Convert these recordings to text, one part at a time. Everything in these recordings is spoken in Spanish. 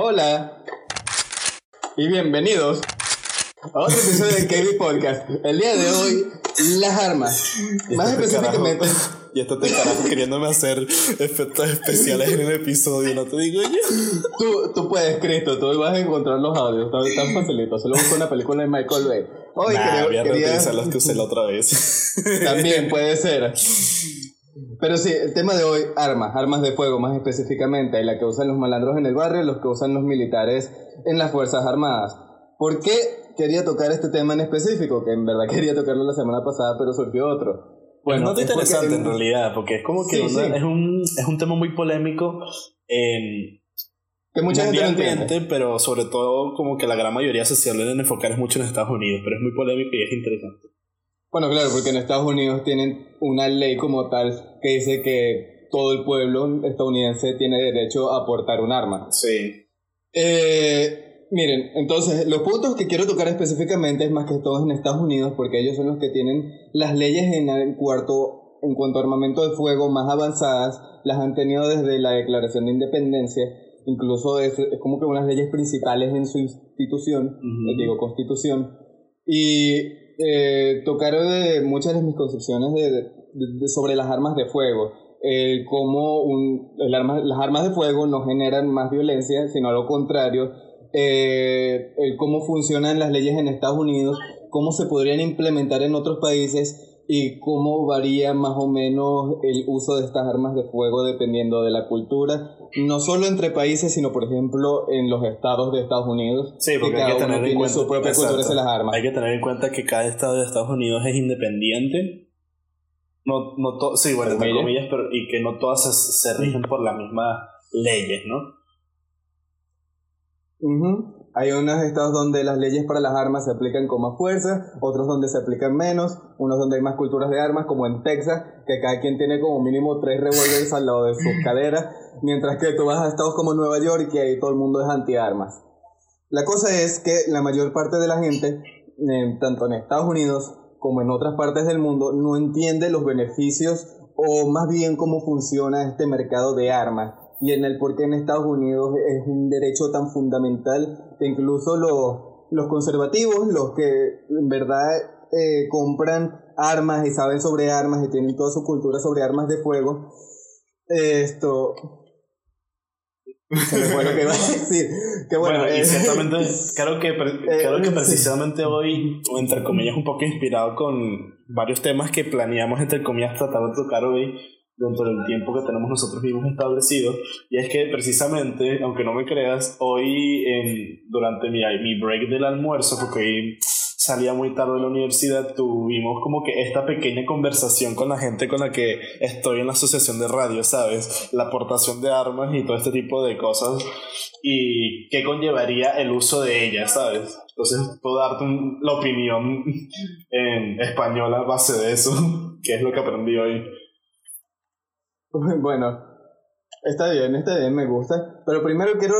Hola y bienvenidos a otro episodio de KB Podcast. El día de hoy, las armas. Más específicamente. Y esto te carajo queriéndome hacer efectos especiales en el episodio, no te digo yo. Tú, tú puedes, Cristo, tú vas a encontrar los audios, está tan facilito. Solo busca una película de Michael Bay. Hoy nah, voy a reutilizar los que usé la otra vez. También puede ser. Pero sí, el tema de hoy, armas, armas de fuego más específicamente, la que usan los malandros en el barrio, los que usan los militares en las Fuerzas Armadas. ¿Por qué quería tocar este tema en específico? Que en verdad quería tocarlo la semana pasada, pero surgió otro. Bueno, es interesante en realidad, porque es como que Es, un, es un tema muy polémico. Eh, que mucha gente no pero sobre todo como que la gran mayoría se suelen enfocar es mucho en Estados Unidos, pero es muy polémico y es interesante. Bueno, claro, porque en Estados Unidos tienen una ley como tal que dice que todo el pueblo estadounidense tiene derecho a portar un arma. Sí. Eh, miren, entonces, los puntos que quiero tocar específicamente es más que todos en Estados Unidos, porque ellos son los que tienen las leyes en el cuarto en cuanto a armamento de fuego más avanzadas, las han tenido desde la Declaración de Independencia, incluso es, como que unas leyes principales en su institución, les digo constitución, y eh, de muchas de mis concepciones de, sobre las armas de fuego. Eh, cómo un, el arma, las armas de fuego no generan más violencia, sino a lo contrario. Eh, cómo funcionan las leyes en Estados Unidos, cómo se podrían implementar en otros países y cómo varía más o menos el uso de estas armas de fuego dependiendo de la cultura, no solo entre países, sino por ejemplo en los estados de Estados Unidos. Sí, porque hay que tener en cuenta, su propia cultura de las armas. Hay que tener en cuenta que cada estado de Estados Unidos es independiente. No, no sí, bueno, entre comillas, pero, y que no todas se, rigen por las mismas leyes, ¿no? Uh hay unos estados donde las leyes para las armas se aplican con más fuerza, otros donde se aplican menos, unos donde hay más culturas de armas, como en Texas, que cada quien tiene como mínimo tres revólveres al lado de sus caderas, mientras que tú vas a estados como Nueva York y ahí todo el mundo es antiarmas. La cosa es que la mayor parte de la gente, tanto en Estados Unidos como en otras partes del mundo, no entiende los beneficios o más bien cómo funciona este mercado de armas y en el por qué en Estados Unidos es un derecho tan fundamental que incluso los, los conservativos, los que en verdad eh, compran armas y saben sobre armas y tienen toda su cultura sobre armas de fuego, esto... Se me fue lo que iba a decir. Que bueno, y ciertamente, creo que, creo que precisamente hoy, entre comillas, un poco inspirado con varios temas que planeamos, entre comillas, tratar de tocar hoy, dentro del tiempo que tenemos nosotros mismos establecido. Y es que precisamente, aunque no me creas, hoy en, durante mi, mi break del almuerzo, porque hoy salía muy tarde de la universidad, tuvimos como que esta pequeña conversación con la gente con la que estoy en la asociación de radio, ¿sabes? La aportación de armas y todo este tipo de cosas y qué conllevaría el uso de ellas, ¿sabes? Entonces puedo darte la opinión en español a base de eso, que es lo que aprendí hoy. Bueno, está bien, está bien, me gusta. Pero primero quiero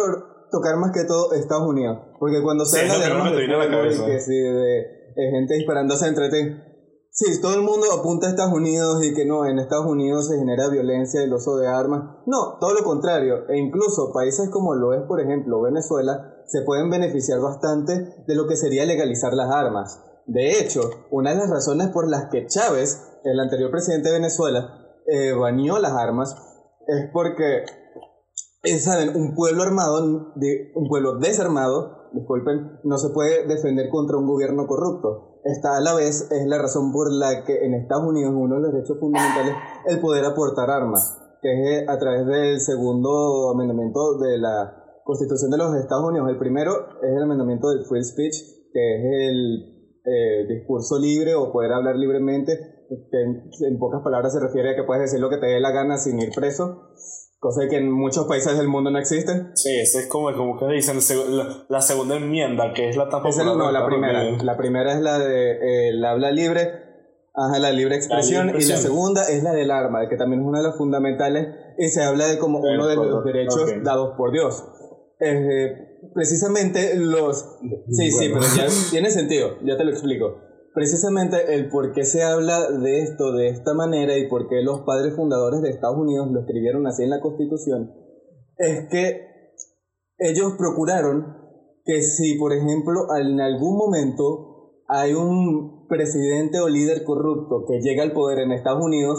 tocar más que todo Estados Unidos. Porque cuando se habla de armas de que sí, de, gente disparándose entre ti. Sí, todo el mundo apunta a Estados Unidos y que no, en Estados Unidos se genera violencia, el uso de armas. No, todo lo contrario. E incluso países como lo es, por ejemplo, Venezuela, se pueden beneficiar bastante de lo que sería legalizar las armas. De hecho, una de las razones por las que Chávez, el anterior presidente de Venezuela, eh, las armas es porque, eh, saben, un pueblo armado, un pueblo desarmado, disculpen, no se puede defender contra un gobierno corrupto. Esta a la vez es la razón por la que en Estados Unidos uno de los derechos fundamentales el poder aportar armas, que es a través del segundo amendamiento de la Constitución de los Estados Unidos. El primero es el amendamiento del free speech, que es el eh, discurso libre o poder hablar libremente que en pocas palabras se refiere a que puedes decir lo que te dé la gana sin ir preso, cosa que en muchos países del mundo no existe. Sí, esa es como, como que dicen la, segunda enmienda, que es la tan popular. no, la primera. La primera es la de eh, el habla libre, ajá, la libre expresión, y la segunda es la del arma, que también es una de las fundamentales, y se habla de como uno de los derechos dados por Dios. Eh, precisamente los... Sí, sí, pero ya tiene sentido, ya te lo explico precisamente el por qué se habla de esto de esta manera y por qué los padres fundadores de Estados Unidos lo escribieron así en la Constitución, es que ellos procuraron que si, por ejemplo, en algún momento hay un presidente o líder corrupto que llega al poder en Estados Unidos,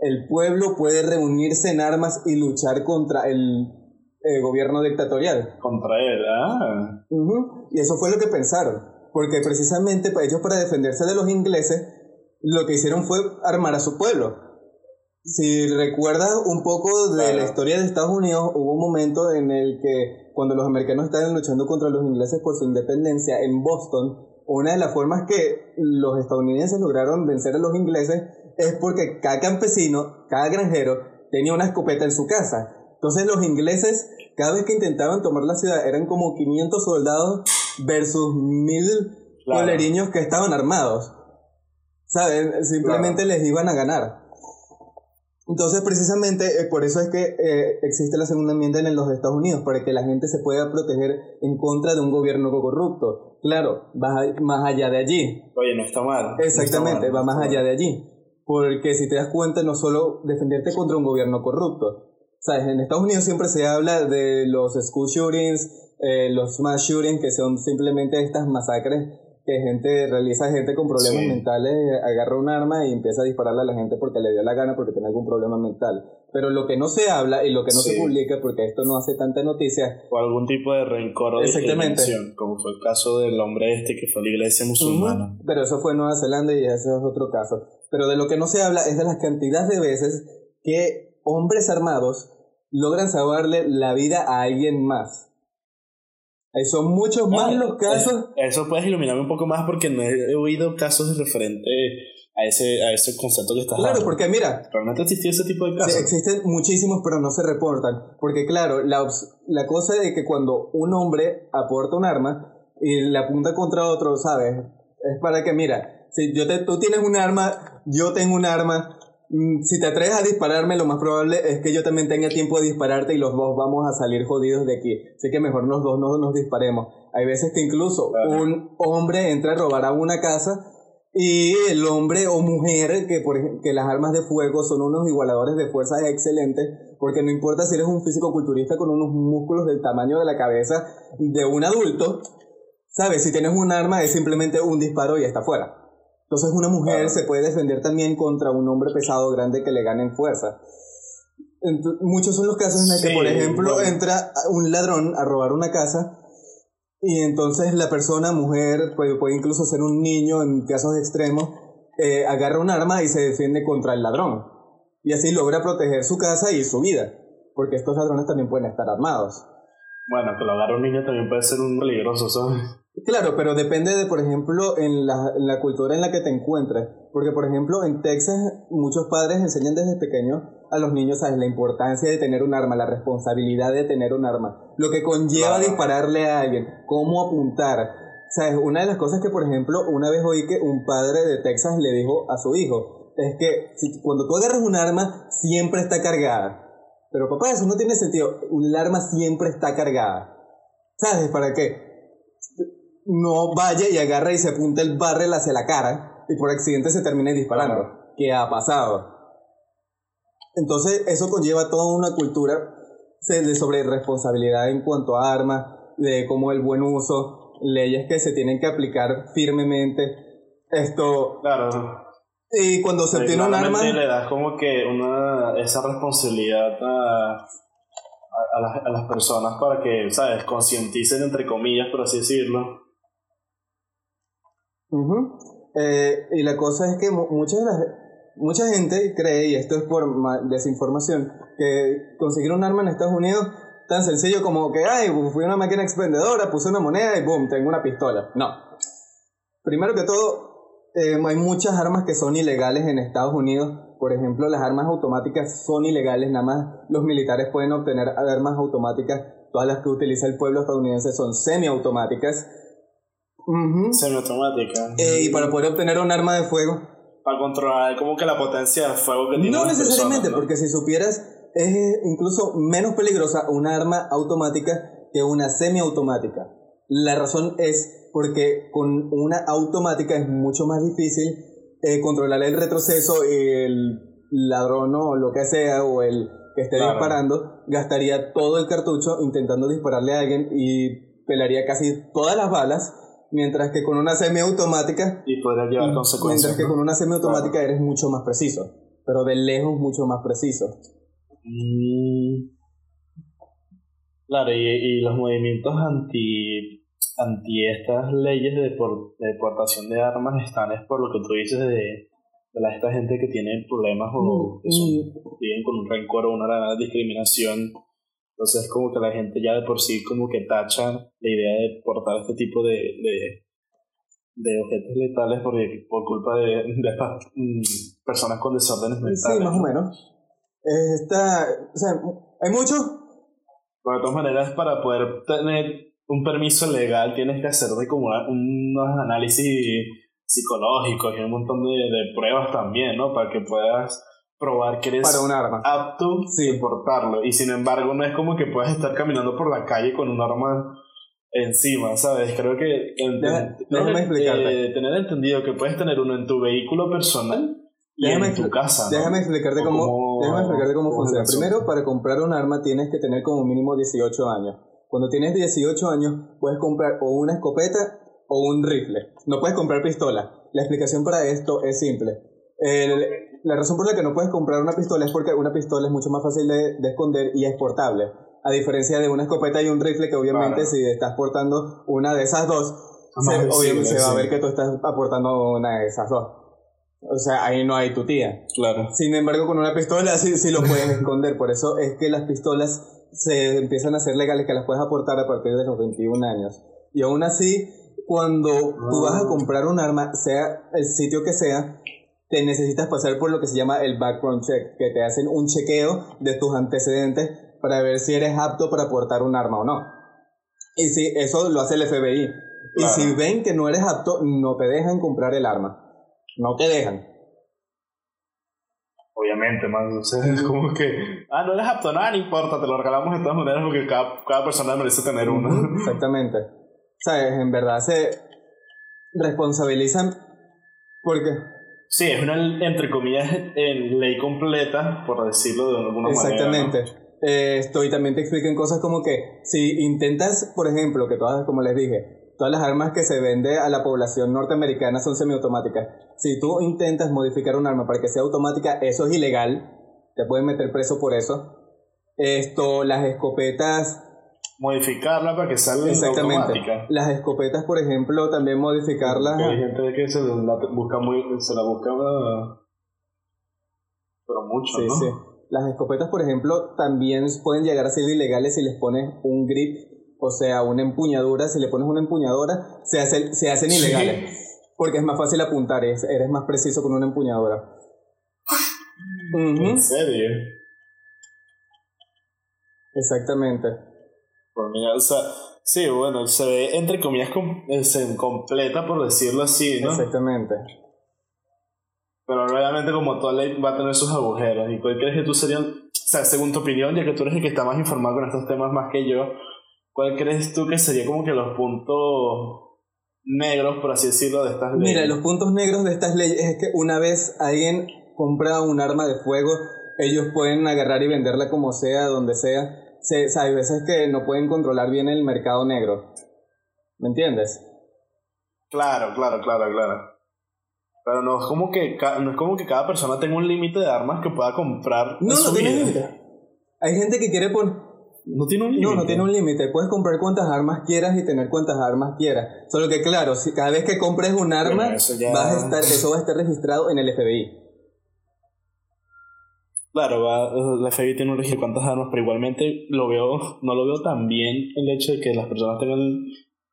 el pueblo puede reunirse en armas y luchar contra el eh, gobierno dictatorial. Contra él, ah. Y eso fue lo que pensaron, porque precisamente ellos para defenderse de los ingleses, lo que hicieron fue armar a su pueblo. Si recuerdas un poco de la historia de Estados Unidos, hubo un momento en el que cuando los americanos estaban luchando contra los ingleses por su independencia en Boston, una de las formas que los estadounidenses lograron vencer a los ingleses es porque cada campesino, cada granjero, tenía una escopeta en su casa. Entonces los ingleses, cada vez que intentaban tomar la ciudad, eran como 500 soldados versus mil coleriños que estaban armados. ¿Saben? Simplemente les iban a ganar. Entonces, precisamente eh, por eso es que eh, existe la segunda enmienda en los Estados Unidos, para que la gente se pueda proteger en contra de un gobierno corrupto. Claro, va más allá de allí. Oye, no está mal. Exactamente, va más allá de allí. Porque si te das cuenta, no solo defenderte contra un gobierno corrupto. ¿Sabes? En Estados Unidos siempre se habla de los school shootings, eh, los mass shootings, que son simplemente estas masacres que gente realiza gente con problemas mentales agarra un arma y empieza a dispararle a la gente porque le dio la gana porque tiene algún problema mental. Pero lo que no se habla y lo que no se publica porque esto no hace tanta noticia o algún tipo de rencor o Exactamente. como fue el caso del hombre este que fue a la iglesia musulmana. Pero eso fue en Nueva Zelanda y ese es otro caso. Pero de lo que no se habla es de las cantidades de veces que hombres armados logran salvarle la vida a alguien más son muchos más los casos. Eso puedes iluminarme un poco más porque no he oído casos referente a ese, a ese concepto que estás Claro, porque mira. Realmente existió ese tipo de casos. existen muchísimos, pero no se reportan. Porque, claro, la, la cosa de que cuando un hombre aporta un arma y la apunta contra otro, ¿sabes? Es para que, mira, si yo te, tú tienes un arma, yo tengo un arma, si te atreves a dispararme, lo más probable es que yo también tenga tiempo de dispararte y los dos vamos a salir jodidos de aquí. Así que mejor los dos no nos disparemos. Hay veces que incluso un hombre entra a robar a una casa y el hombre o mujer, que, por que las armas de fuego son unos igualadores de fuerza excelentes, porque no importa si eres un físico culturista con unos músculos del tamaño de la cabeza de un adulto, ¿sabes? Si tienes un arma es simplemente un disparo y está fuera. Entonces una mujer se puede defender también contra un hombre pesado grande que le gane en fuerza. muchos son los casos en los que, por ejemplo, entra un ladrón a robar una casa y entonces la persona, mujer, puede, puede incluso ser un niño en casos extremos, eh, agarra un arma y se defiende contra el ladrón. Y así logra proteger su casa y su vida, porque estos ladrones también pueden estar armados. Bueno, que lo agarre un niño también puede ser un peligroso, ¿sabes? Claro, pero depende de, por ejemplo, en la, en la, cultura en la que te encuentres. Porque, por ejemplo, en Texas muchos padres enseñan desde pequeños a los niños ¿sabes? la importancia de tener un arma, la responsabilidad de tener un arma, lo que conlleva dispararle a alguien, cómo apuntar. ¿Sabes? Una de las cosas que, por ejemplo, una vez oí que un padre de Texas le dijo a su hijo, es que si, cuando tú agarras un arma, siempre está cargada. Pero papá, eso no tiene sentido. Un arma siempre está cargada. ¿Sabes para qué? No vaya y agarre y se apunte el barrel hacia la cara y por accidente se termine disparando. ¿Qué ha pasado? Entonces, eso conlleva toda una cultura de sobre responsabilidad en cuanto a armas, de cómo el buen uso, leyes que se tienen que aplicar firmemente. Esto. Claro. Y cuando se obtiene un arma. le das como que una, esa responsabilidad a, a, las, a las personas para que, ¿sabes?, concienticen, entre comillas, por así decirlo, eh, y la cosa es que mucha, mucha gente cree, y esto es por desinformación, que conseguir un arma en Estados Unidos tan sencillo como que, ay, fui a una máquina expendedora, puse una moneda y boom, tengo una pistola. No. Primero que todo, eh, hay muchas armas que son ilegales en Estados Unidos. Por ejemplo, las armas automáticas son ilegales, nada más los militares pueden obtener armas automáticas. Todas las que utiliza el pueblo estadounidense son semiautomáticas Semiautomática. Eh, y para poder obtener un arma de fuego. Para controlar como que la potencia de fuego que tiene. No necesariamente, porque si supieras, es incluso menos peligrosa una arma automática que una semiautomática. La razón es porque con una automática es mucho más difícil eh, controlar el retroceso y el ladrón o lo que sea, o el que esté disparando, gastaría todo el cartucho intentando dispararle a alguien y pelaría casi todas las balas, mientras que con una semiautomática... Y llevar consecuencias. Mientras que con una semiautomática eres mucho más preciso, pero de lejos mucho más preciso. Mm. Claro, y, y los movimientos anti anti estas leyes de, deportación de armas están es por lo que tú dices de, de la, esta gente que tiene problemas o mm, que mm. viven con un rencor o una discriminación. Entonces como que la gente ya de por sí como que tacha la idea de portar este tipo de, de, de objetos letales por, por culpa de, de estas mm, personas con desórdenes mentales. Sí, más o menos. Está, o sea, hay mucho. Pero de todas maneras, para poder tener un permiso legal tienes que hacer de como unos análisis psicológicos y un montón de, de, pruebas también, ¿no? Para que puedas probar que eres Para un arma. apto sí. portarlo. Y sin embargo, no es como que puedas estar caminando por la calle con un arma encima, ¿sabes? Creo que déjame explicarte. Eh, tener entendido que puedes tener uno en tu vehículo personal y en tu casa. Déjame explicarte cómo, déjame explicarte cómo funciona. Primero, para comprar un arma tienes que tener como mínimo 18 años. Cuando tienes 18 años, puedes comprar o una escopeta o un rifle. No puedes comprar pistola. La explicación para esto es simple. La razón por la que no puedes comprar una pistola es porque una pistola es mucho más fácil de, esconder y es portable. A diferencia de una escopeta y un rifle, que obviamente si estás portando una de esas dos, se, obviamente se va a ver que tú estás aportando una de esas dos. O sea, ahí no hay tu tía. Claro. Sin embargo, con una pistola sí, sí lo puedes esconder. Por eso es que las pistolas se empiezan a hacer legales que las puedes aportar a partir de los 21 años. Y aún así, cuando tú vas a ah. comprar un arma, sea el sitio que sea, te necesitas pasar por lo que se llama el background check, que te hacen un chequeo de tus antecedentes para ver si eres apto para portar un arma o no. Y si eso lo hace el FBI. Y si ven que no eres apto, no te dejan comprar el arma. No te dejan obviamente, más. O sea, es como que, ah, no eres apto, nada, no importa, te lo regalamos de todas maneras porque cada, cada persona merece tener uno. Exactamente. ¿Sabes? En verdad se responsabilizan porque. Sí, es una, entre comillas, en ley completa, por decirlo de alguna manera. Exactamente. Eh, esto y también te explican cosas como que si intentas, por ejemplo, que todas, como les dije, todas las armas que se vende a la población norteamericana son semiautomáticas. Si tú intentas modificar un arma para que sea automática, eso es ilegal. Te pueden meter preso por eso. Esto, las escopetas. Modificarla para que salga automática. Las escopetas, por ejemplo, también modificarlas. Hay gente que se la busca muy, se la busca, pero mucho, sí, Sí. Las escopetas, por ejemplo, también pueden llegar a ser ilegales si les pones un grip o sea, una empuñadura, si le pones una empuñadora, se, hace, se hacen ilegales. Porque es más fácil apuntar, eres más preciso con una empuñadora. ¿En serio? Exactamente. Mira, o sea, sí, bueno, se ve entre comillas se completa, por decirlo así, ¿no? Exactamente. Pero obviamente como toda ley va a tener sus agujeros. ¿Y cuál crees que tú serías, o sea, según tu opinión, ya que tú eres el que está más informado con estos temas más que yo, ¿Cuál crees tú que sería como que los puntos negros, por así decirlo, de estas leyes? Mira, los puntos negros de estas leyes es que una vez alguien compra un arma de fuego, ellos pueden agarrar y venderla como sea, donde sea. Se, hay veces que no pueden controlar bien el mercado negro. ¿Me entiendes? Claro, claro, claro, claro. Pero no es como que, no es como que cada persona tenga un límite de armas que pueda comprar. No, no tiene límite. Hay gente que quiere poner no tiene un límite. No, no tiene un límite. Puedes comprar cuantas armas quieras y tener cuantas armas quieras. Solo que, claro, si cada vez que compres un arma, vas a estar, eso va a estar registrado en el FBI. Claro, va, el FBI tiene un registro de cuántas armas, pero igualmente lo veo, no lo veo tan bien el hecho de que las personas tengan,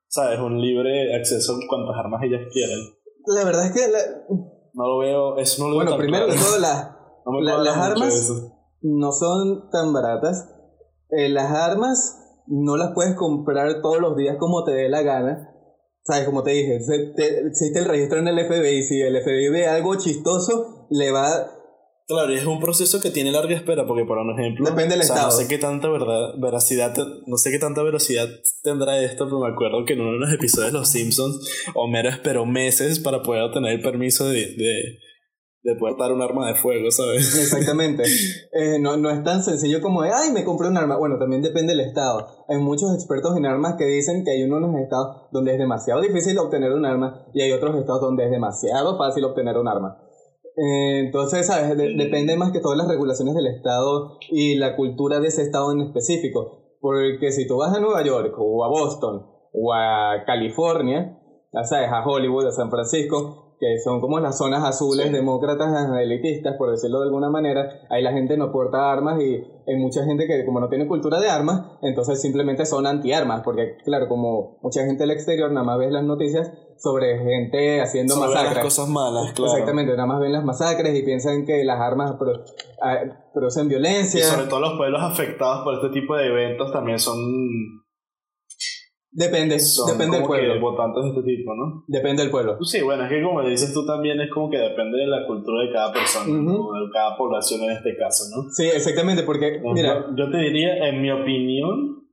¿sabes?, un libre acceso a cuantas armas ellas quieran. La verdad es que. No lo veo, eso no lo bueno, veo primero de todo, las armas no son tan baratas eh, las armas no las puedes comprar todos los días como te dé la gana. ¿Sabes? Como te dije, existe el registro en el FBI. Si el FBI ve algo chistoso, le va. Claro, y es un proceso que tiene larga espera, porque por ejemplo. Depende del estado. No sé qué tanta verdad, veracidad, no sé qué tanta veracidad tendrá esto, pero me acuerdo que en uno de los episodios de Los Simpsons, Homero esperó meses para poder obtener el permiso de, de portar un arma de fuego, ¿sabes? Exactamente. Eh, no, no es tan sencillo como de, ay, me compré un arma. Bueno, también depende del estado. Hay muchos expertos en armas que dicen que hay unos estados donde es demasiado difícil obtener un arma y hay otros estados donde es demasiado fácil obtener un arma. Eh, entonces, ¿sabes? depende más que todas las regulaciones del estado y la cultura de ese estado en específico. Porque si tú vas a Nueva York o a Boston o a California, ya sabes, a Hollywood, a San Francisco, que son como las zonas azules demócratas elitistas, por decirlo de alguna manera, ahí la gente no porta armas y hay mucha gente que como no tiene cultura de armas, entonces simplemente son antiarmas, porque claro, como mucha gente del exterior nada más ve las noticias sobre gente haciendo masacres. cosas malas, claro. Exactamente, nada más ven las masacres y piensan que las armas ah, producen violencia. Y sobre todo los pueblos afectados por este tipo de eventos también son Depende, depende del pueblo. votantes de este tipo, ¿no? Depende del pueblo. Sí, bueno, es que como dices tú también, es como que depende de la cultura de cada persona, de cada población en este caso, ¿no? Sí, exactamente, porque, mira... Yo te diría, en mi opinión,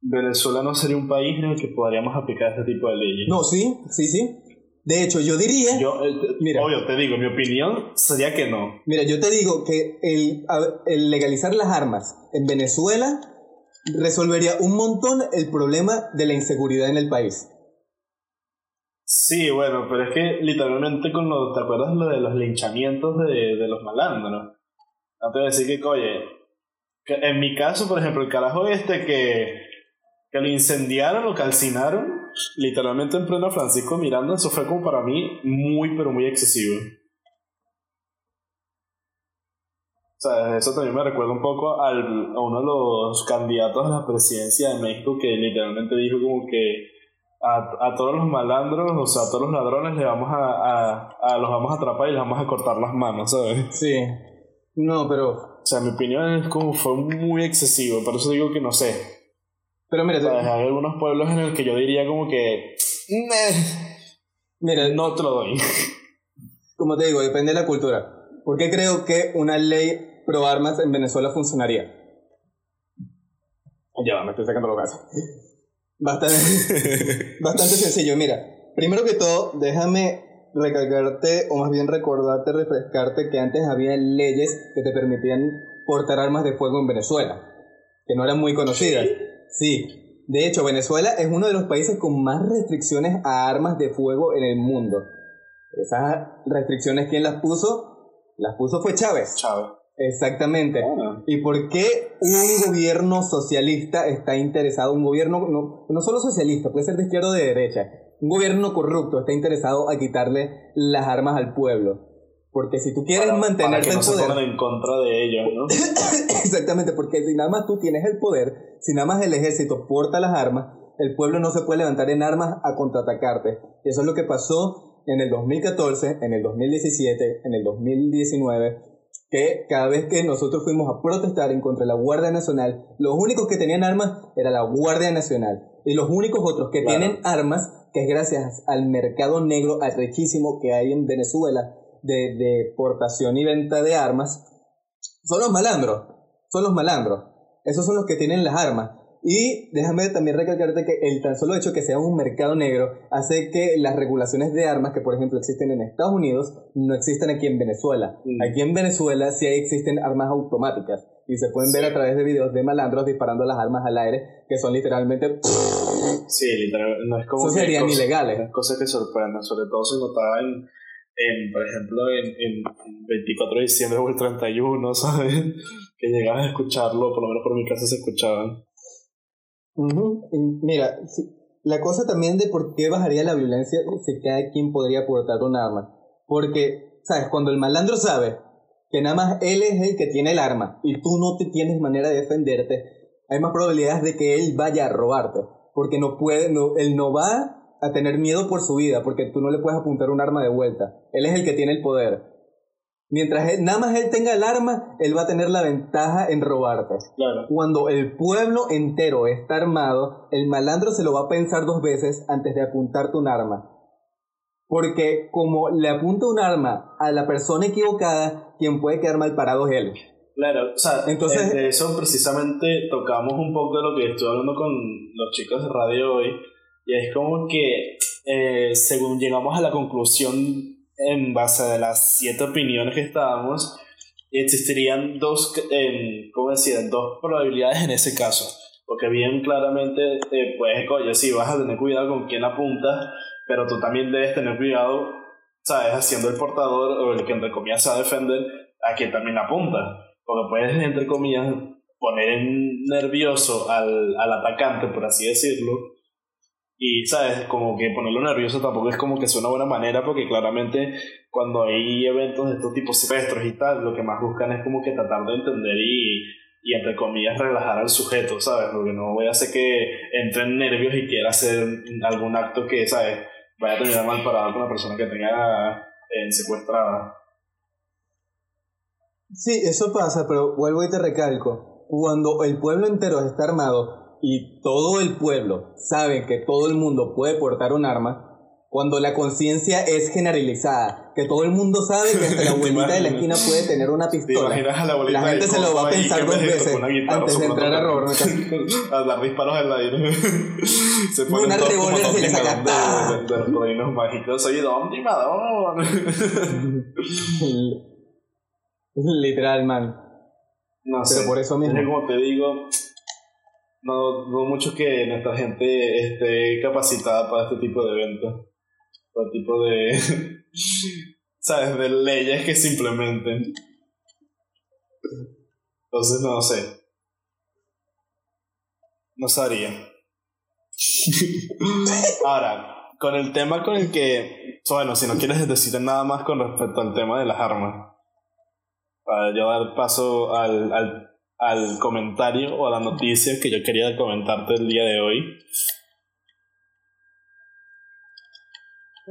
Venezuela no sería un país en el que podríamos aplicar este tipo de leyes. No, sí, sí, sí. De hecho, yo diría... Yo, eh, mira, obvio, te digo, mi opinión sería que no. Mira, yo te digo que el, el legalizar las armas en Venezuela resolvería un montón el problema de la inseguridad en el país. Sí, bueno, pero es que literalmente con lo, ¿te acuerdas lo de los linchamientos de, de los malandros? No te voy a decir que, oye, que en mi caso, por ejemplo, el carajo este que, que lo incendiaron o calcinaron, literalmente en pleno Francisco Miranda, eso fue como para mí muy, pero muy excesivo. Sea, eso también me recuerda un poco al, a uno de los candidatos a la presidencia de México que literalmente dijo como que a, a todos los malandros, o sea, a todos los ladrones le vamos a, a, los vamos a atrapar y les vamos a cortar las manos, ¿sabes? Sí. No, pero... O sea, mi opinión es como fue muy excesivo, por eso digo que no sé. Pero mira, hay algunos pueblos en los que yo diría como que... Mira, no te lo doy. Como te digo, depende de la cultura. Porque creo que una ley pro armas en Venezuela funcionaría. Ya, me estoy sacando los casos. Bastante, bastante sencillo. Mira, primero que todo, déjame recalcarte, o más bien recordarte, refrescarte que antes había leyes que te permitían portar armas de fuego en Venezuela, que no eran muy conocidas. Sí. De hecho, Venezuela es uno de los países con más restricciones a armas de fuego en el mundo. Esas restricciones, ¿quién las puso? Las puso fue Chávez. Chávez. Exactamente. ¿Y por qué un gobierno socialista está interesado, un gobierno no, no solo socialista, puede ser de izquierda o de derecha, un gobierno corrupto está interesado a quitarle las armas al pueblo? Porque si tú quieres mantenerte para que no en contra de ellos, ¿no? Exactamente, porque si nada más tú tienes el poder, si nada más el ejército porta las armas, el pueblo no se puede levantar en armas a contraatacarte. Y eso es lo que pasó en el 2014, en el 2017, en el 2019 que cada vez que nosotros fuimos a protestar en contra de la Guardia Nacional, los únicos que tenían armas era la Guardia Nacional. Y los únicos otros que tienen armas, que es gracias al mercado negro arrechísimo que hay en Venezuela de, de portación y venta de armas, son los malandros. Son los malandros. Esos son los que tienen las armas. Y déjame también recalcarte que el tan solo hecho que sea un mercado negro hace que las regulaciones de armas que por ejemplo existen en Estados Unidos no existen aquí en Venezuela. Mm. Aquí en Venezuela sí existen armas automáticas y se pueden ver a través de videos de malandros disparando las armas al aire que son literalmente... Sí, literalmente. No es como... Eso serían ilegales. Cosas que sorprenden, sobre todo se notaba en... En, por ejemplo, en, en 24 de diciembre o el 31, ¿sabes? Que llegabas a escucharlo, por lo menos por mi casa se escuchaban. Mira, la cosa también de por qué bajaría la violencia si cada quien podría portar un arma. Porque, ¿sabes? Cuando el malandro sabe que nada más él es el que tiene el arma y tú no tienes manera de defenderte, hay más probabilidades de que él vaya a robarte. Porque no puede, no, él no va a tener miedo por su vida, porque tú no le puedes apuntar un arma de vuelta. Él es el que tiene el poder. Mientras nada más él tenga el arma, él va a tener la ventaja en robarte. Cuando el pueblo entero está armado, el malandro se lo va a pensar dos veces antes de apuntarte un arma. Porque como le apunta un arma a la persona equivocada, quien puede quedar mal parado es él. Claro, o sea, Entonces, de eso precisamente tocamos un poco de lo que estoy hablando con los chicos de radio hoy. Y es como que, eh, según llegamos a la conclusión en base a las siete opiniones que estábamos, existirían dos, ¿cómo decía? Dos probabilidades en ese caso. Porque bien claramente, eh, pues, oye, sí, vas a tener cuidado con quién apuntas, pero tú también debes tener cuidado, ¿sabes? Haciendo el portador o el que entre comillas se va a defender, a quien también apunta. Porque puedes, entre comillas, poner nervioso al, al atacante, por así decirlo, y, ¿sabes? Como que ponerlo nervioso tampoco es como que sea una buena manera, porque claramente cuando hay eventos de estos tipos silvestres y tal, lo que más buscan es como que tratar de entender y, y entre comillas relajar al sujeto, ¿sabes? Porque no voy a hacer que entre en nervios y quiera hacer algún acto que, ¿sabes? Vaya a terminar mal parado con la persona que tenga eh, secuestrada. Sí, eso pasa, pero vuelvo y te recalco. Cuando el pueblo entero está armado, y todo el pueblo sabe que todo el mundo puede portar un arma, cuando la conciencia es generalizada, que todo el mundo sabe que hasta la abuelita de la esquina puede tener una pistola, la, gente se lo va a pensar dos veces antes de entrar a robar a dar disparos al aire. se pone una revólver se le saca. De los reinos mágicos. Oye, ¿dónde, Literal, man. No Pero sé. por eso mismo. Como te digo, no dudo mucho que nuestra gente esté capacitada para este tipo de eventos. Para este tipo de. ¿Sabes? De leyes que se implementen. Entonces, no sé. No sabría. Ahora, con el tema con el que. Bueno, si no quieres decir nada más con respecto al tema de las armas. Para llevar paso al, al al comentario o a la noticia que yo quería comentarte el día de hoy.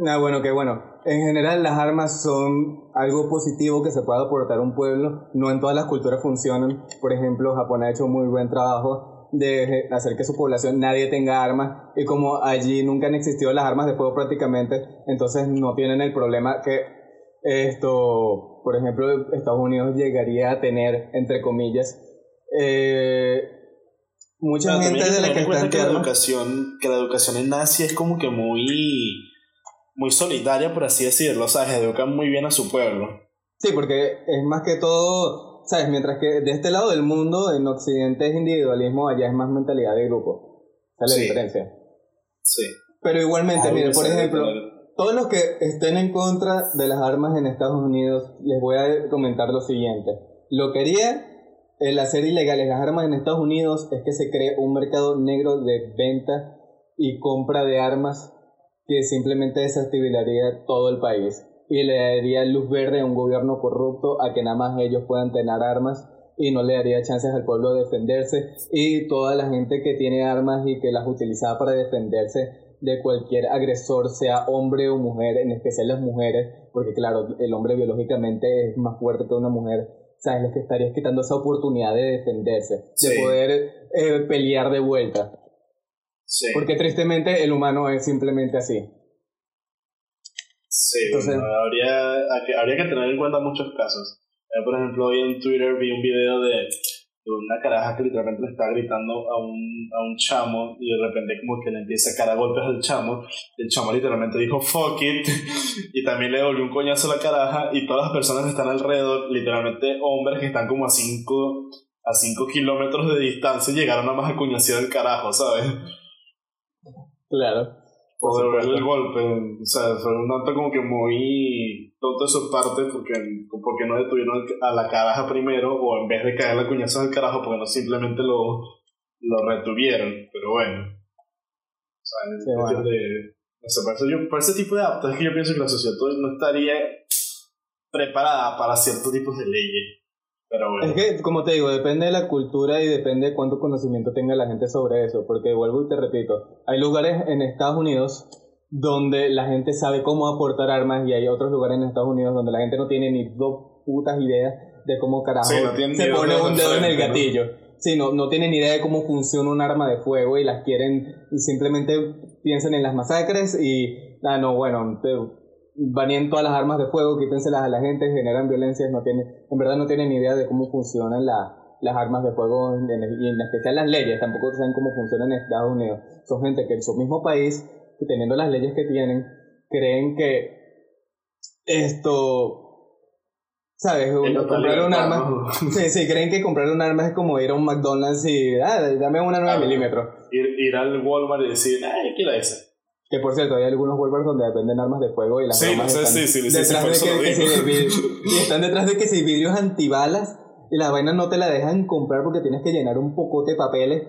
Ah, bueno, que bueno. En general las armas son algo positivo que se puede aportar a un pueblo. No en todas las culturas funcionan. Por ejemplo, Japón ha hecho muy buen trabajo de hacer que su población nadie tenga armas y como allí nunca han existido las armas de fuego prácticamente, entonces no tienen el problema que esto, por ejemplo, Estados Unidos llegaría a tener, entre comillas, eh, mucha gente de la que está que la educación que la educación en Asia es como que muy muy solidaria por así decirlo sabes educan muy bien a su pueblo. Sí porque es más que todo sabes mientras que de este lado del mundo en Occidente es individualismo allá es más mentalidad de grupo. Esa es la diferencia. Sí. Pero igualmente mire por ejemplo todos los que estén en contra de las armas en Estados Unidos les voy a comentar lo siguiente. Lo quería el hacer ilegales las armas en Estados Unidos es que se cree un mercado negro de venta y compra de armas que simplemente desestabilizaría todo el país y le daría luz verde a un gobierno corrupto a que nada más ellos puedan tener armas y no le daría chances al pueblo de defenderse. Y toda la gente que tiene armas y que las utilizaba para defenderse de cualquier agresor, sea hombre o mujer, en especial las mujeres, porque claro, el hombre biológicamente es más fuerte que una mujer, ¿sabes? Les que estarías quitando esa oportunidad de defenderse, de poder eh, pelear de vuelta. Sí. Porque tristemente el humano es simplemente así. Sí, habría, habría que tener en cuenta muchos casos. Eh, por ejemplo, hoy en Twitter vi un video de una caraja que literalmente le está gritando a un, a un chamo y de repente como que le empieza a cara golpes al chamo el chamo literalmente dijo fuck it y también le devolvió un coñazo a la caraja y todas las personas que están alrededor, literalmente hombres que están como a 5 a cinco kilómetros de distancia llegaron a más a cuñación del carajo, ¿sabes? Claro o devolverle el golpe. O sea, fue un tanto como que muy tonto de su parte porque, porque no detuvieron a la caraja primero o en vez de caer la cuñazo del carajo porque no simplemente lo, lo retuvieron. Pero bueno. O sea, sí, de... No sé, por, eso yo, por ese tipo de actos es que yo pienso que la sociedad no estaría preparada para ciertos tipos de leyes. Es que, como te digo, depende de la cultura y depende de cuánto conocimiento tenga la gente sobre eso, porque vuelvo y te repito, hay lugares en Estados Unidos donde la gente sabe cómo aportar armas y hay otros lugares en Estados Unidos donde la gente no tiene ni dos putas ideas de cómo carajo se pone un dedo en el gatillo. Sí, no, no tienen ni idea de cómo funciona un arma de fuego y las quieren, y simplemente piensan en las masacres y, ah, no, bueno, baneen todas las armas de fuego, quítenselas a la gente, generan violencia, no tiene, en verdad no tienen ni idea de cómo funcionan las armas de fuego y en especial las leyes, tampoco saben cómo funcionan en Estados Unidos. Son gente que en su mismo país, teniendo las leyes que tienen, creen que esto ¿Sabes? comprar un arma. Sí, sí, creen que comprar un arma es como ir a un McDonald's y. Ah, dame una 9 milímetros. Ir, ir, al Walmart y decir, ay, quiero esa. Que por cierto, hay algunos Walmart donde venden armas de fuego y las sí, armas están sí, sí, detrás de que, y están detrás de que si vidrios antibalas y las vainas no te la dejan comprar porque tienes que llenar un pocote de papeles.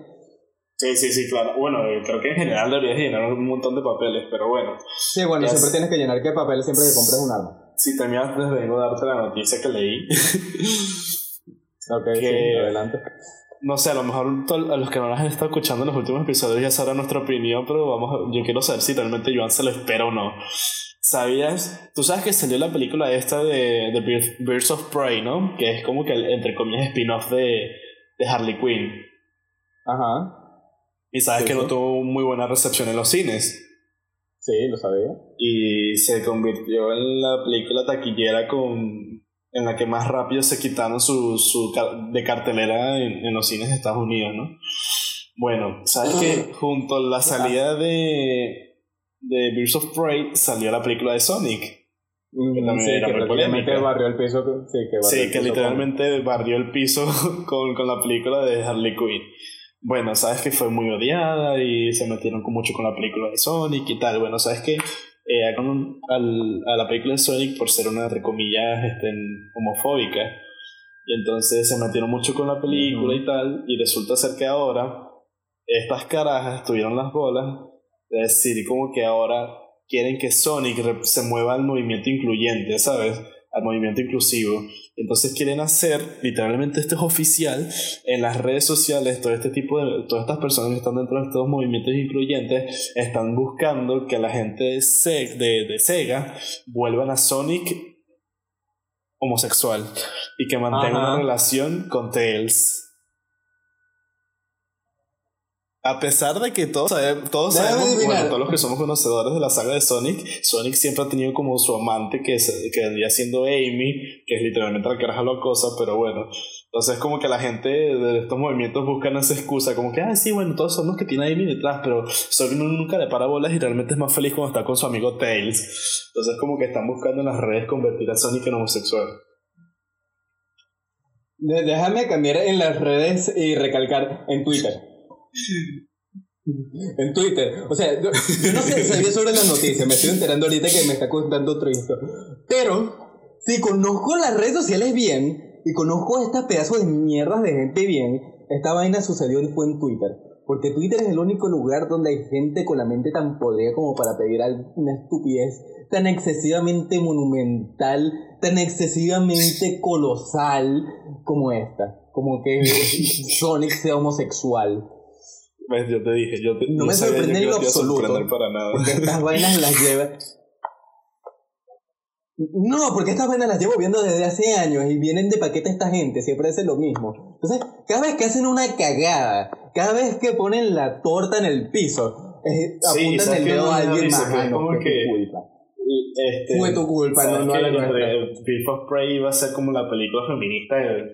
Sí, sí, sí, claro. Bueno, eh, creo que en general deberías llenar un montón de papeles, pero bueno. Sí, bueno, siempre tienes que llenar que papeles siempre que compres un arma. Si terminas, les vengo a darte la noticia que leí. ok, sí, adelante. No sé, a lo mejor a los que no las han estado escuchando en los últimos episodios ya sabrán nuestra opinión, pero vamos, yo quiero saber si realmente Joan se lo espera o no. ¿Sabías? Tú sabes que salió la película esta de, de Birds of Prey, ¿no? Que es como que, el, entre comillas, spin-off de, de Harley Quinn. Ajá. Y sabes que no tuvo muy buena recepción en los cines. Sí, lo sabía. Y se convirtió en la película taquillera con en la que más rápido se quitaron su, su de cartelera en, los cines de Estados Unidos, ¿no? Bueno, ¿sabes que Junto a la salida de, de Birds of Prey salió la película de Sonic. Que mm, sí, que literalmente barrió el piso. Sí, que, sí, que literalmente barrió el piso con, con la película de Harley Quinn bueno, sabes que fue muy odiada y se metieron mucho con la película de Sonic y tal. Bueno, sabes que eh, a la película de Sonic, por ser una, entre comillas, este, homofóbica, y entonces se metieron mucho con la película y tal, y resulta ser que ahora estas carajas tuvieron las bolas de decir como que ahora quieren que Sonic se mueva al movimiento incluyente, ¿sabes? Al movimiento inclusivo. Entonces quieren hacer, literalmente esto es oficial, en las redes sociales, todo este tipo de, todas estas personas que están dentro de estos movimientos incluyentes, están buscando que la gente de, de, Sega vuelvan a Sonic homosexual y que mantenga una relación con Tails. A pesar de que todos, sabemos, todos sabemos, bueno, todos los que somos conocedores de la saga de Sonic, Sonic siempre ha tenido como su amante que, que vendría siendo Amy, que es literalmente la caraja locosa, pero bueno. Entonces como que la gente de estos movimientos buscan esa excusa, como que, ah, sí, bueno, todos somos que tiene Amy detrás, pero Sonic nunca le para bolas y realmente es más feliz cuando está con su amigo Tails. Entonces como que están buscando en las redes convertir a Sonic en homosexual. Déjame cambiar en las redes y recalcar en Twitter. En Twitter. O sea, yo, no sé, sabía sobre la noticia, me estoy enterando ahorita que me está contando otro esto. Pero, si conozco las redes sociales bien, y conozco estas pedazos de mierdas de gente bien, esta vaina sucedió y fue en Twitter. Porque Twitter es el único lugar donde hay gente con la mente tan podrida como para pedir una estupidez tan excesivamente monumental, tan excesivamente colosal como esta. Como que Sonic sea homosexual. ¿Ves? Yo te dije, yo te, no me sorprende en lo absoluto. Para nada. Porque estas vainas las lleva. No, porque estas vainas las llevo viendo desde hace años y vienen de paquete esta gente, siempre hacen lo mismo. Entonces, cada vez que hacen una cagada, cada vez que ponen la torta en el piso, apuntan el dedo a alguien más. Ah, no, fue tu culpa. Este, fue tu culpa, no, no la nuestra. Of Prey iba a ser como la película feminista de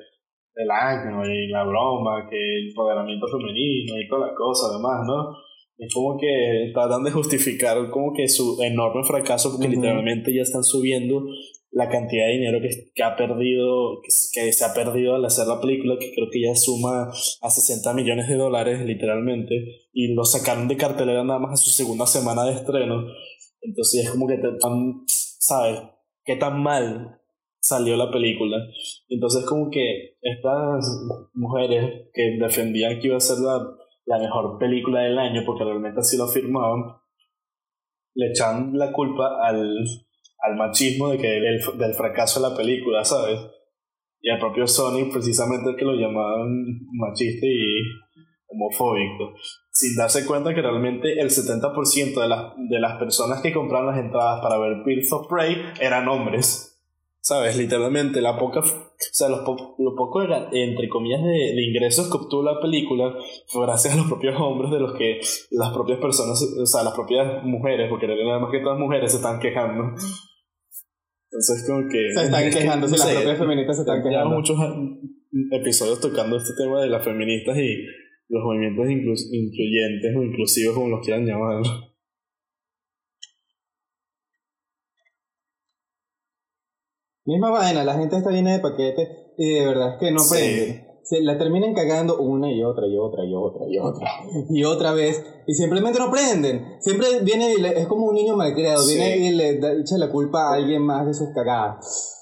el año y la broma, que el empoderamiento femenino y toda la cosa, además, ¿no? Es como que tratan de justificar como que su enorme fracaso porque literalmente ya están subiendo la cantidad de dinero que, que ha perdido, que, se ha perdido al hacer la película, que creo que ya suma a 60 millones de dólares literalmente, y lo sacaron de cartelera nada más a su segunda semana de estreno. Entonces es como que te están, ¿sabes? ¿Qué tan mal salió la película. Entonces como que estas mujeres que defendían que iba a ser la, la mejor película del año, porque realmente así lo afirmaban, le echan la culpa al, al machismo de que del fracaso de la película, ¿sabes? Y al propio Sony precisamente el que lo llamaban machista y homofóbico, sin darse cuenta que realmente el 70% de, las de las personas que compraron las entradas para ver Birds of Prey eran hombres. ¿Sabes? Literalmente, la poca, o sea, los, po lo poco, entre comillas, de, de, ingresos que obtuvo la película fue gracias a los propios hombres de los que las propias personas, o sea, las propias mujeres, porque nada más que todas mujeres se están quejando. Entonces, como que. Se están quejando, si las propias feministas se están quejando. muchos episodios tocando este tema de las feministas y los movimientos incluyentes o inclusivos, como los quieran llamar. Misma vaina, la gente está llena de paquetes y de verdad es que no aprenden. Se la terminan cagando una y otra y otra y otra y otra y otra vez y simplemente no aprenden. Siempre viene y es como un niño malcriado, viene y le echa la culpa a alguien más de sus cagadas.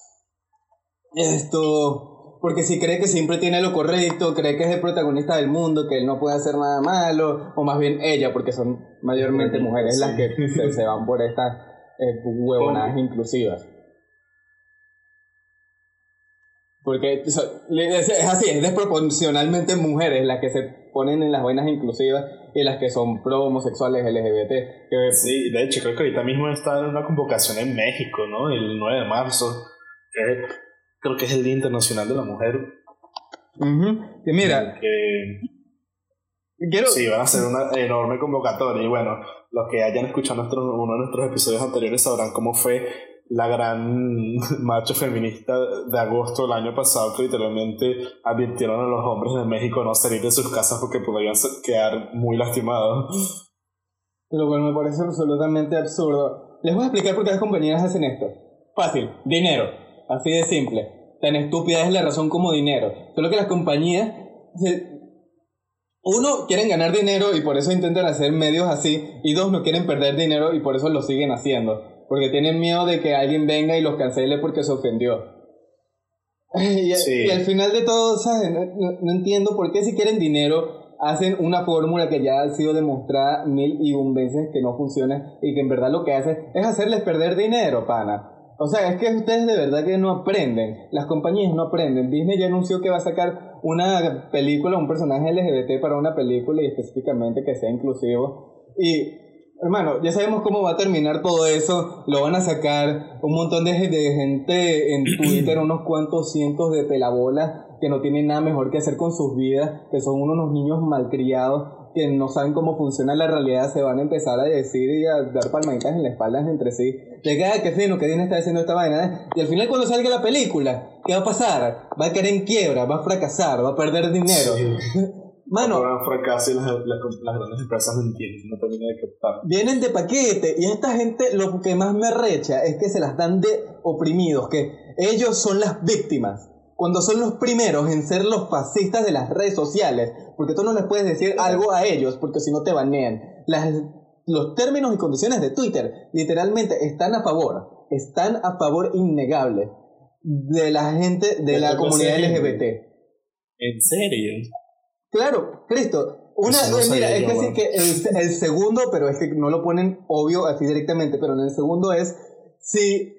Esto, porque si cree que siempre tiene lo correcto, cree que es el protagonista del mundo, que él no puede hacer nada malo, o más bien ella, porque son mayormente mujeres las que se, van por estas eh, huevonadas inclusivas. Porque es así, es desproporcionalmente mujeres las que se ponen en las vainas inclusivas y las que son pro homosexuales LGBT. sí, de hecho, creo que ahorita mismo está en una convocación en México, ¿no? El 9 de marzo. creo que es el Día Internacional de la Mujer. Que mira. Que, quiero... Sí, van a ser una enorme convocatoria. Y bueno, los que hayan escuchado nuestro, uno de nuestros episodios anteriores sabrán cómo fue la gran marcha feminista de agosto del año pasado que literalmente advirtieron a los hombres de México no salir de sus casas porque podrían quedar muy lastimados. Lo cual me parece absolutamente absurdo. Les voy a explicar por qué las compañías hacen esto. Fácil, dinero. Así de simple. Tan estúpida es la razón como dinero. Solo que las compañías... Uno, quieren ganar dinero y por eso intentan hacer medios así. Y dos, no quieren perder dinero y por eso lo siguen haciendo porque tienen miedo de que alguien venga y los cancele porque se ofendió. Y, al final de todo, ¿sabes? No, entiendo por qué si quieren dinero hacen una fórmula que ya ha sido demostrada mil y un veces que no funciona y que en verdad lo que hace es hacerles perder dinero, pana. O sea, es que ustedes de verdad que no aprenden. Las compañías no aprenden. Disney ya anunció que va a sacar una película, un personaje LGBT para una película y específicamente que sea inclusivo. Y Hermano, ya sabemos cómo va a terminar todo eso. Lo van a sacar un montón de, gente en Twitter, unos cuantos cientos de pelabolas que no tienen nada mejor que hacer con sus vidas, que son unos niños malcriados, que no saben cómo funciona la realidad, se van a empezar a decir y a dar palmaditas en la espalda entre sí. De que, ah, qué fino, que bien está haciendo esta vaina. Y al final cuando salga la película, ¿qué va a pasar? Va a caer en quiebra, va a fracasar, va a perder dinero. Mano. fracaso y las, grandes empresas no entienden, no terminan de captar. Vienen de paquete y esta gente lo que más me recha es que se las dan de oprimidos, que ellos son las víctimas. Cuando son los primeros en ser los fascistas de las redes sociales, porque tú no les puedes decir algo a ellos, porque si no te banean. Las, los términos y condiciones de Twitter literalmente están a favor, están a favor innegable de la gente de la comunidad LGBT. ¿En serio? Claro, Cristo. Una, mira, es que, que el, segundo, pero es que no lo ponen obvio así directamente, pero en el segundo es si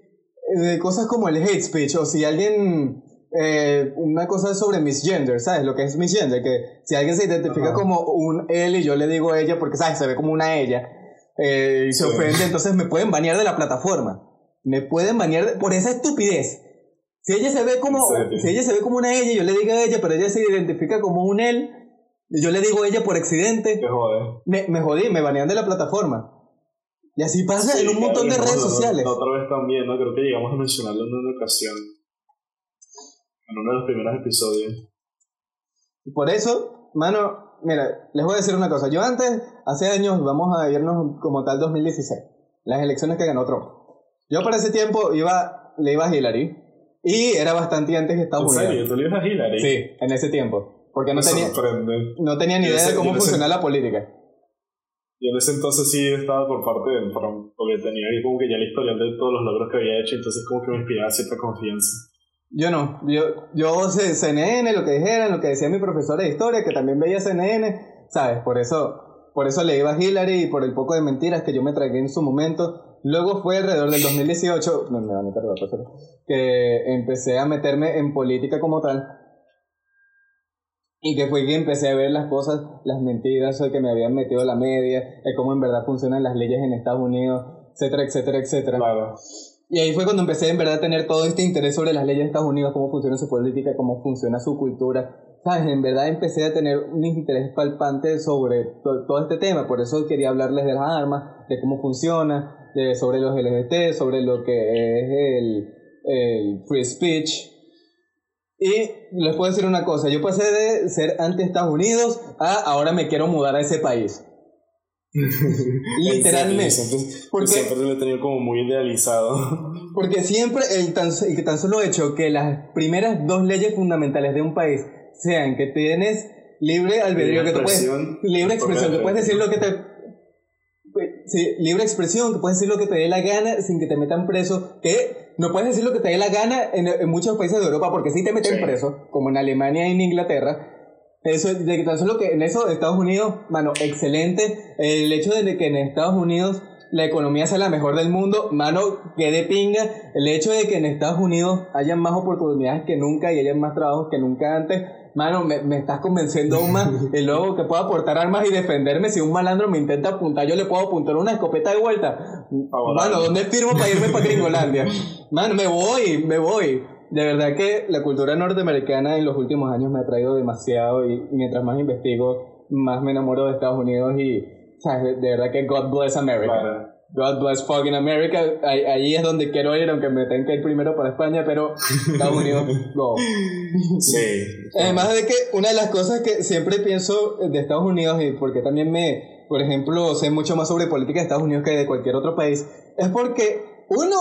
eh, cosas como el hate speech o si alguien eh, una cosa sobre misgender, ¿sabes? Lo que es misgender, que si alguien se identifica como un él y yo le digo ella porque, ¿sabes? Se ve como una ella eh, y se ofende, entonces me pueden banear de la plataforma. Me pueden banear por esa estupidez. Si ella se ve como, si ella se ve como una ella, yo le digo a ella, pero ella se identifica como un él, yo le digo a ella por accidente. Me, me jodí, me banean de la plataforma. Y así pasa en un montón de redes sociales. otra vez también, ¿no? Creo que llegamos a mencionarlo en una ocasión. En uno de los primeros episodios. Por eso, mano, mira, les voy a decir una cosa. Yo antes, hace años, vamos a irnos como tal 2016. Las elecciones que ganó Trump. Yo para ese tiempo iba, le iba a Hillary. Y era bastante antes que Estados Unidos. ¿En serio? ¿Tú le ibas a Hillary? Sí, en ese tiempo. Porque no tenía, no tenía ni idea de cómo funciona la política. Yo en ese entonces sí estaba por parte de Trump, porque tenía ahí como que ya la historia de todos los logros que había hecho, entonces como que me inspiraba cierta confianza. Yo no, yo, yo sé CNN, lo que dijeran, lo que decía mi profesora de historia, que también veía CNN, ¿sabes? Por eso, por eso le iba a Hillary y por el poco de mentiras que yo me tragué en su momento. Luego fue alrededor del 2018, me, me a meter que empecé a meterme en política como tal y que fue que empecé a ver las cosas, las mentiras, o que me habían metido la media, de cómo en verdad funcionan las leyes en Estados Unidos, etcétera, etcétera, etcétera. Claro. Y ahí fue cuando empecé en verdad a tener todo este interés sobre las leyes de Estados Unidos, cómo funciona su política, cómo funciona su cultura. ¿Sabes? En verdad empecé a tener un interés palpante sobre todo este tema, por eso quería hablarles de las armas, de cómo funciona, de, sobre los LGBT, sobre lo que es el, el free speech, y les puedo decir una cosa, yo pasé de ser anti Estados Unidos a ahora me quiero mudar a ese país. Literalmente. porque siempre lo he tenido como muy idealizado. Porque siempre el tan, el tan solo hecho que las primeras dos leyes fundamentales de un país sean que tienes libre albedrío, que te puedes, libre expresión, que puedes decir lo que te sí, libre expresión, que puedes decir lo que te dé la gana sin que te metan preso, que no puedes decir lo que te dé la gana en, en muchos países de Europa porque sí te meten preso, como en Alemania y en Inglaterra. Eso, de que tan solo que en eso Estados Unidos, mano, excelente. El hecho de que en Estados Unidos la economía sea la mejor del mundo, mano, que de pinga. El hecho de que en Estados Unidos haya más oportunidades que nunca y haya más trabajos que nunca antes, mano, me, me estás convenciendo aún más. Y luego que puedo aportar armas y defenderme. Si un malandro me intenta apuntar, yo le puedo apuntar una escopeta de vuelta. Mano, ¿dónde firmo para irme para Gringolandia? Mano, me voy, me voy. De verdad que la cultura norteamericana en los últimos años me ha traído demasiado y mientras más investigo, más me enamoro de Estados Unidos y. De verdad que God bless America. God bless fucking America. Ahí, es donde quiero ir, aunque me tenga que ir primero para España, pero Estados Unidos, no. Sí. Además de que una de las cosas que siempre pienso de Estados Unidos, y porque también me, por ejemplo, sé mucho más sobre política de Estados Unidos que de cualquier otro país, es porque uno,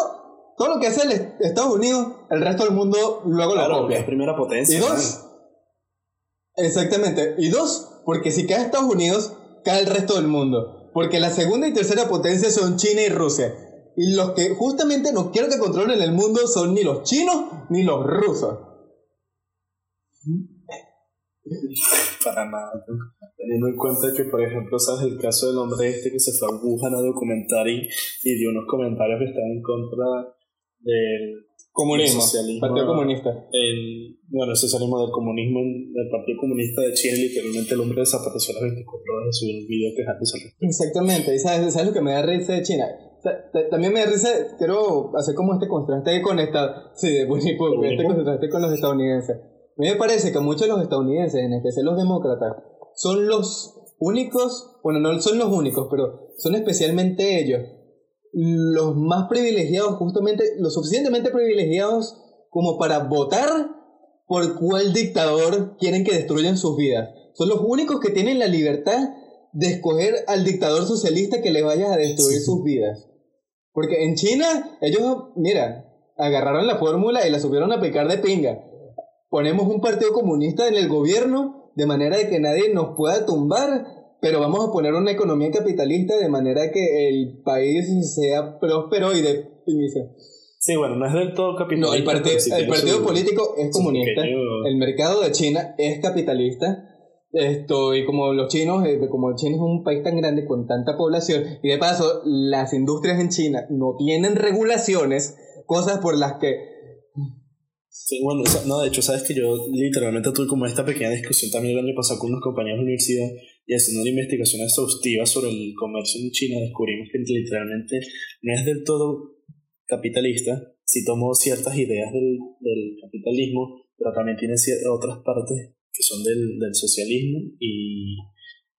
todo lo que hace el Estados Unidos, el resto del mundo luego lo copia. Es primera potencia. Y dos, exactamente. Y dos, porque si cae Estados Unidos, cae el resto del mundo. Porque la segunda y tercera potencia son China y Rusia. Y los que justamente no quiero que controlen el mundo son ni los chinos ni los rusos. Para nada. Teniendo en cuenta que, por ejemplo, sabes el caso del hombre este que se fue a Wuhan a documentar y, y dio unos comentarios que estaban en contra del Comunismo. Partido Comunista. El, bueno, el socialismo del comunismo del Partido Comunista de Chile, literalmente el hombre desapareció a las 24 horas de subir un video quejándose Exactamente, y sabes, sabes lo que me da risa de China. también me da risa, quiero hacer como este contraste con esta, sí, de este contraste con los estadounidenses. A mí me parece que muchos de los estadounidenses, en especial los demócratas, son los únicos, bueno, no son los únicos, pero son especialmente ellos los más privilegiados, justamente lo suficientemente privilegiados como para votar por cuál dictador quieren que destruyan sus vidas. Son los únicos que tienen la libertad de escoger al dictador socialista que le vaya a destruir sus vidas. Porque en China, ellos, mira, agarraron la fórmula y la subieron a aplicar de pinga. Ponemos un partido comunista en el gobierno de manera de que nadie nos pueda tumbar pero vamos a poner una economía capitalista de manera que el país sea próspero y de... Sí, bueno, no es del todo capitalista. No, el, el partido político es comunista, el mercado de China es capitalista, esto, y como los chinos, eh, como China es un país tan grande con tanta población, y de paso, las industrias en China no tienen regulaciones, cosas por las que Sí, bueno, no, de hecho, sabes que yo literalmente tuve como esta pequeña discusión también el año pasado con unos compañeros de la universidad y haciendo una investigación exhaustiva sobre el comercio en China descubrimos que literalmente no es del todo capitalista, si tomó ciertas ideas del, del capitalismo, pero también tiene otras partes que son del, del socialismo y,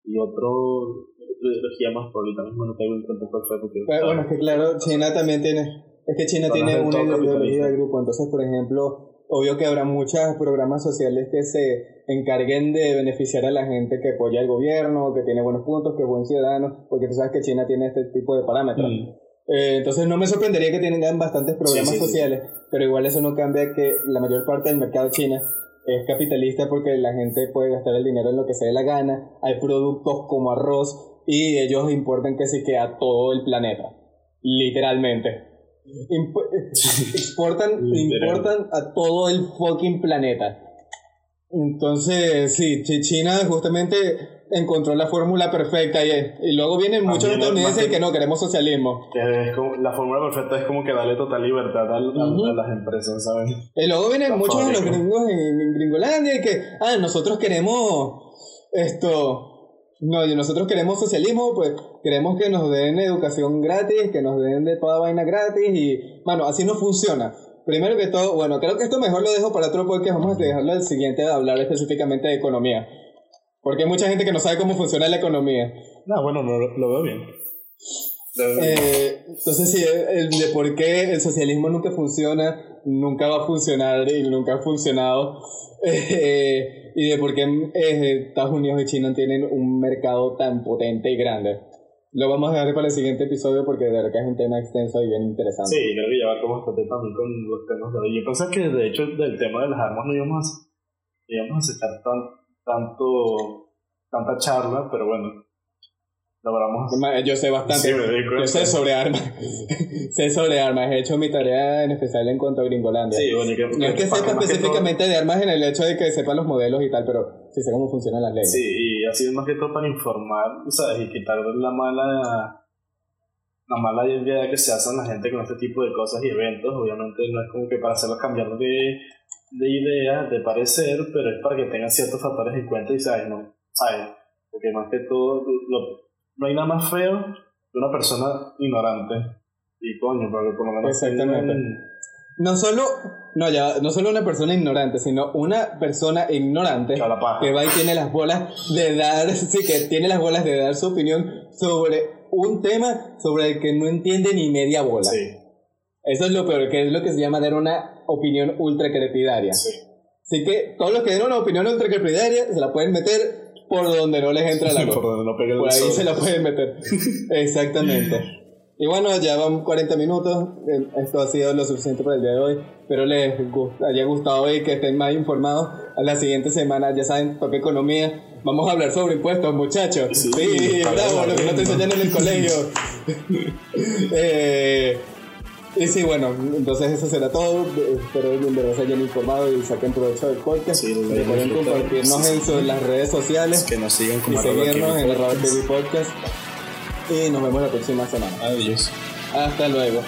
y otro ideología más por ahorita mismo no tengo en cuenta cuál fue porque, bueno, es que claro, China también tiene es que China tiene una ideología de grupo, entonces, por ejemplo, obvio que habrá muchos programas sociales que se encarguen de beneficiar a la gente que apoya al gobierno, que tiene buenos puntos, que es buen ciudadano, porque tú sabes que China tiene este tipo de parámetros. Mm. Eh, entonces no me sorprendería que tengan bastantes programas sociales, pero igual eso no cambia que la mayor parte del mercado china es capitalista porque la gente puede gastar el dinero en lo que se dé la gana, hay productos como arroz y ellos importan que sí que a todo el planeta, literalmente exportan, importan a todo el fucking planeta. Entonces, sí, China justamente encontró la fórmula perfecta y, y luego vienen muchos estadounidenses que no queremos socialismo. la fórmula perfecta es como que darle total libertad a, las empresas, ¿sabes? Y luego vienen muchos de los gringos en, en, Gringolandia y que, ah, nosotros queremos esto, no, y nosotros queremos socialismo, pues queremos que nos den educación gratis, que nos den de toda vaina gratis y, bueno, así no funciona. Primero que todo, bueno, creo que esto mejor lo dejo para otro porque vamos a dejarlo al siguiente de hablar específicamente de economía. Porque hay mucha gente que no sabe cómo funciona la economía. No, bueno, no, lo veo bien. Eh, entonces, sí, el de por qué el socialismo nunca funciona, nunca va a funcionar y nunca ha funcionado. Eh, y de por qué eh, Estados Unidos y China tienen un mercado tan potente y grande. lo vamos a dejar para el siguiente episodio porque de verdad que es un tema extenso y bien interesante. Sí, creo que ya va como bastante también con los temas de hoy. Yo pensé que de hecho del tema de las armas no íbamos a, íbamos a sacar tan, tanto, tanta charla, pero bueno, yo sé bastante. yo sé sobre armas. sé sobre armas. He hecho mi tarea en especial en cuanto a Gringolandia. Sí, bueno, que, no es que sepa específicamente de armas en el hecho de que sepa los modelos y tal, pero sí sé cómo funcionan las leyes. Sí, y así es más que todo para informar, ¿sabes? Y quitar la mala la mala idea que se hace a la gente con este tipo de cosas y eventos. Obviamente no es como que para hacerlos cambiar de, de idea, de parecer, pero es para que tengan ciertos factores en cuenta y, ¿sabes? No, ¿sabes? Porque más que todo, lo, no hay nada más feo que una persona ignorante. Y coño, porque por lo menos. Exactamente. No solo, no, ya, no solo una persona ignorante, sino una persona ignorante que va y tiene las bolas de dar, sí, que tiene las bolas de dar su opinión sobre un tema sobre el que no entiende ni media bola. Sí. Eso es lo peor, que es lo que se llama dar una opinión ultra crepidaria. Sí. Así que todos los que den una opinión ultra crepidaria se la pueden meter por donde no les entra la Por donde no pegue el Por ahí se la pueden meter. Exactamente. Y bueno, ya van 40 minutos. Esto ha sido lo suficiente para el día de hoy. Espero les haya gustado y que estén más informados. A la siguiente semana, ya saben, toque economía. Vamos a hablar sobre impuestos, muchachos. Sí, sí bravo, lo que no te enseñan en el colegio. eh, y sí, bueno, entonces eso será todo. Espero que se hayan informado y saquen provecho del podcast. Sí, Recuerden compartirnos en, las redes sociales. Que nos sigan como Y seguirnos en el Robert TV Podcast. Y nos vemos la próxima semana. Adiós. Hasta luego.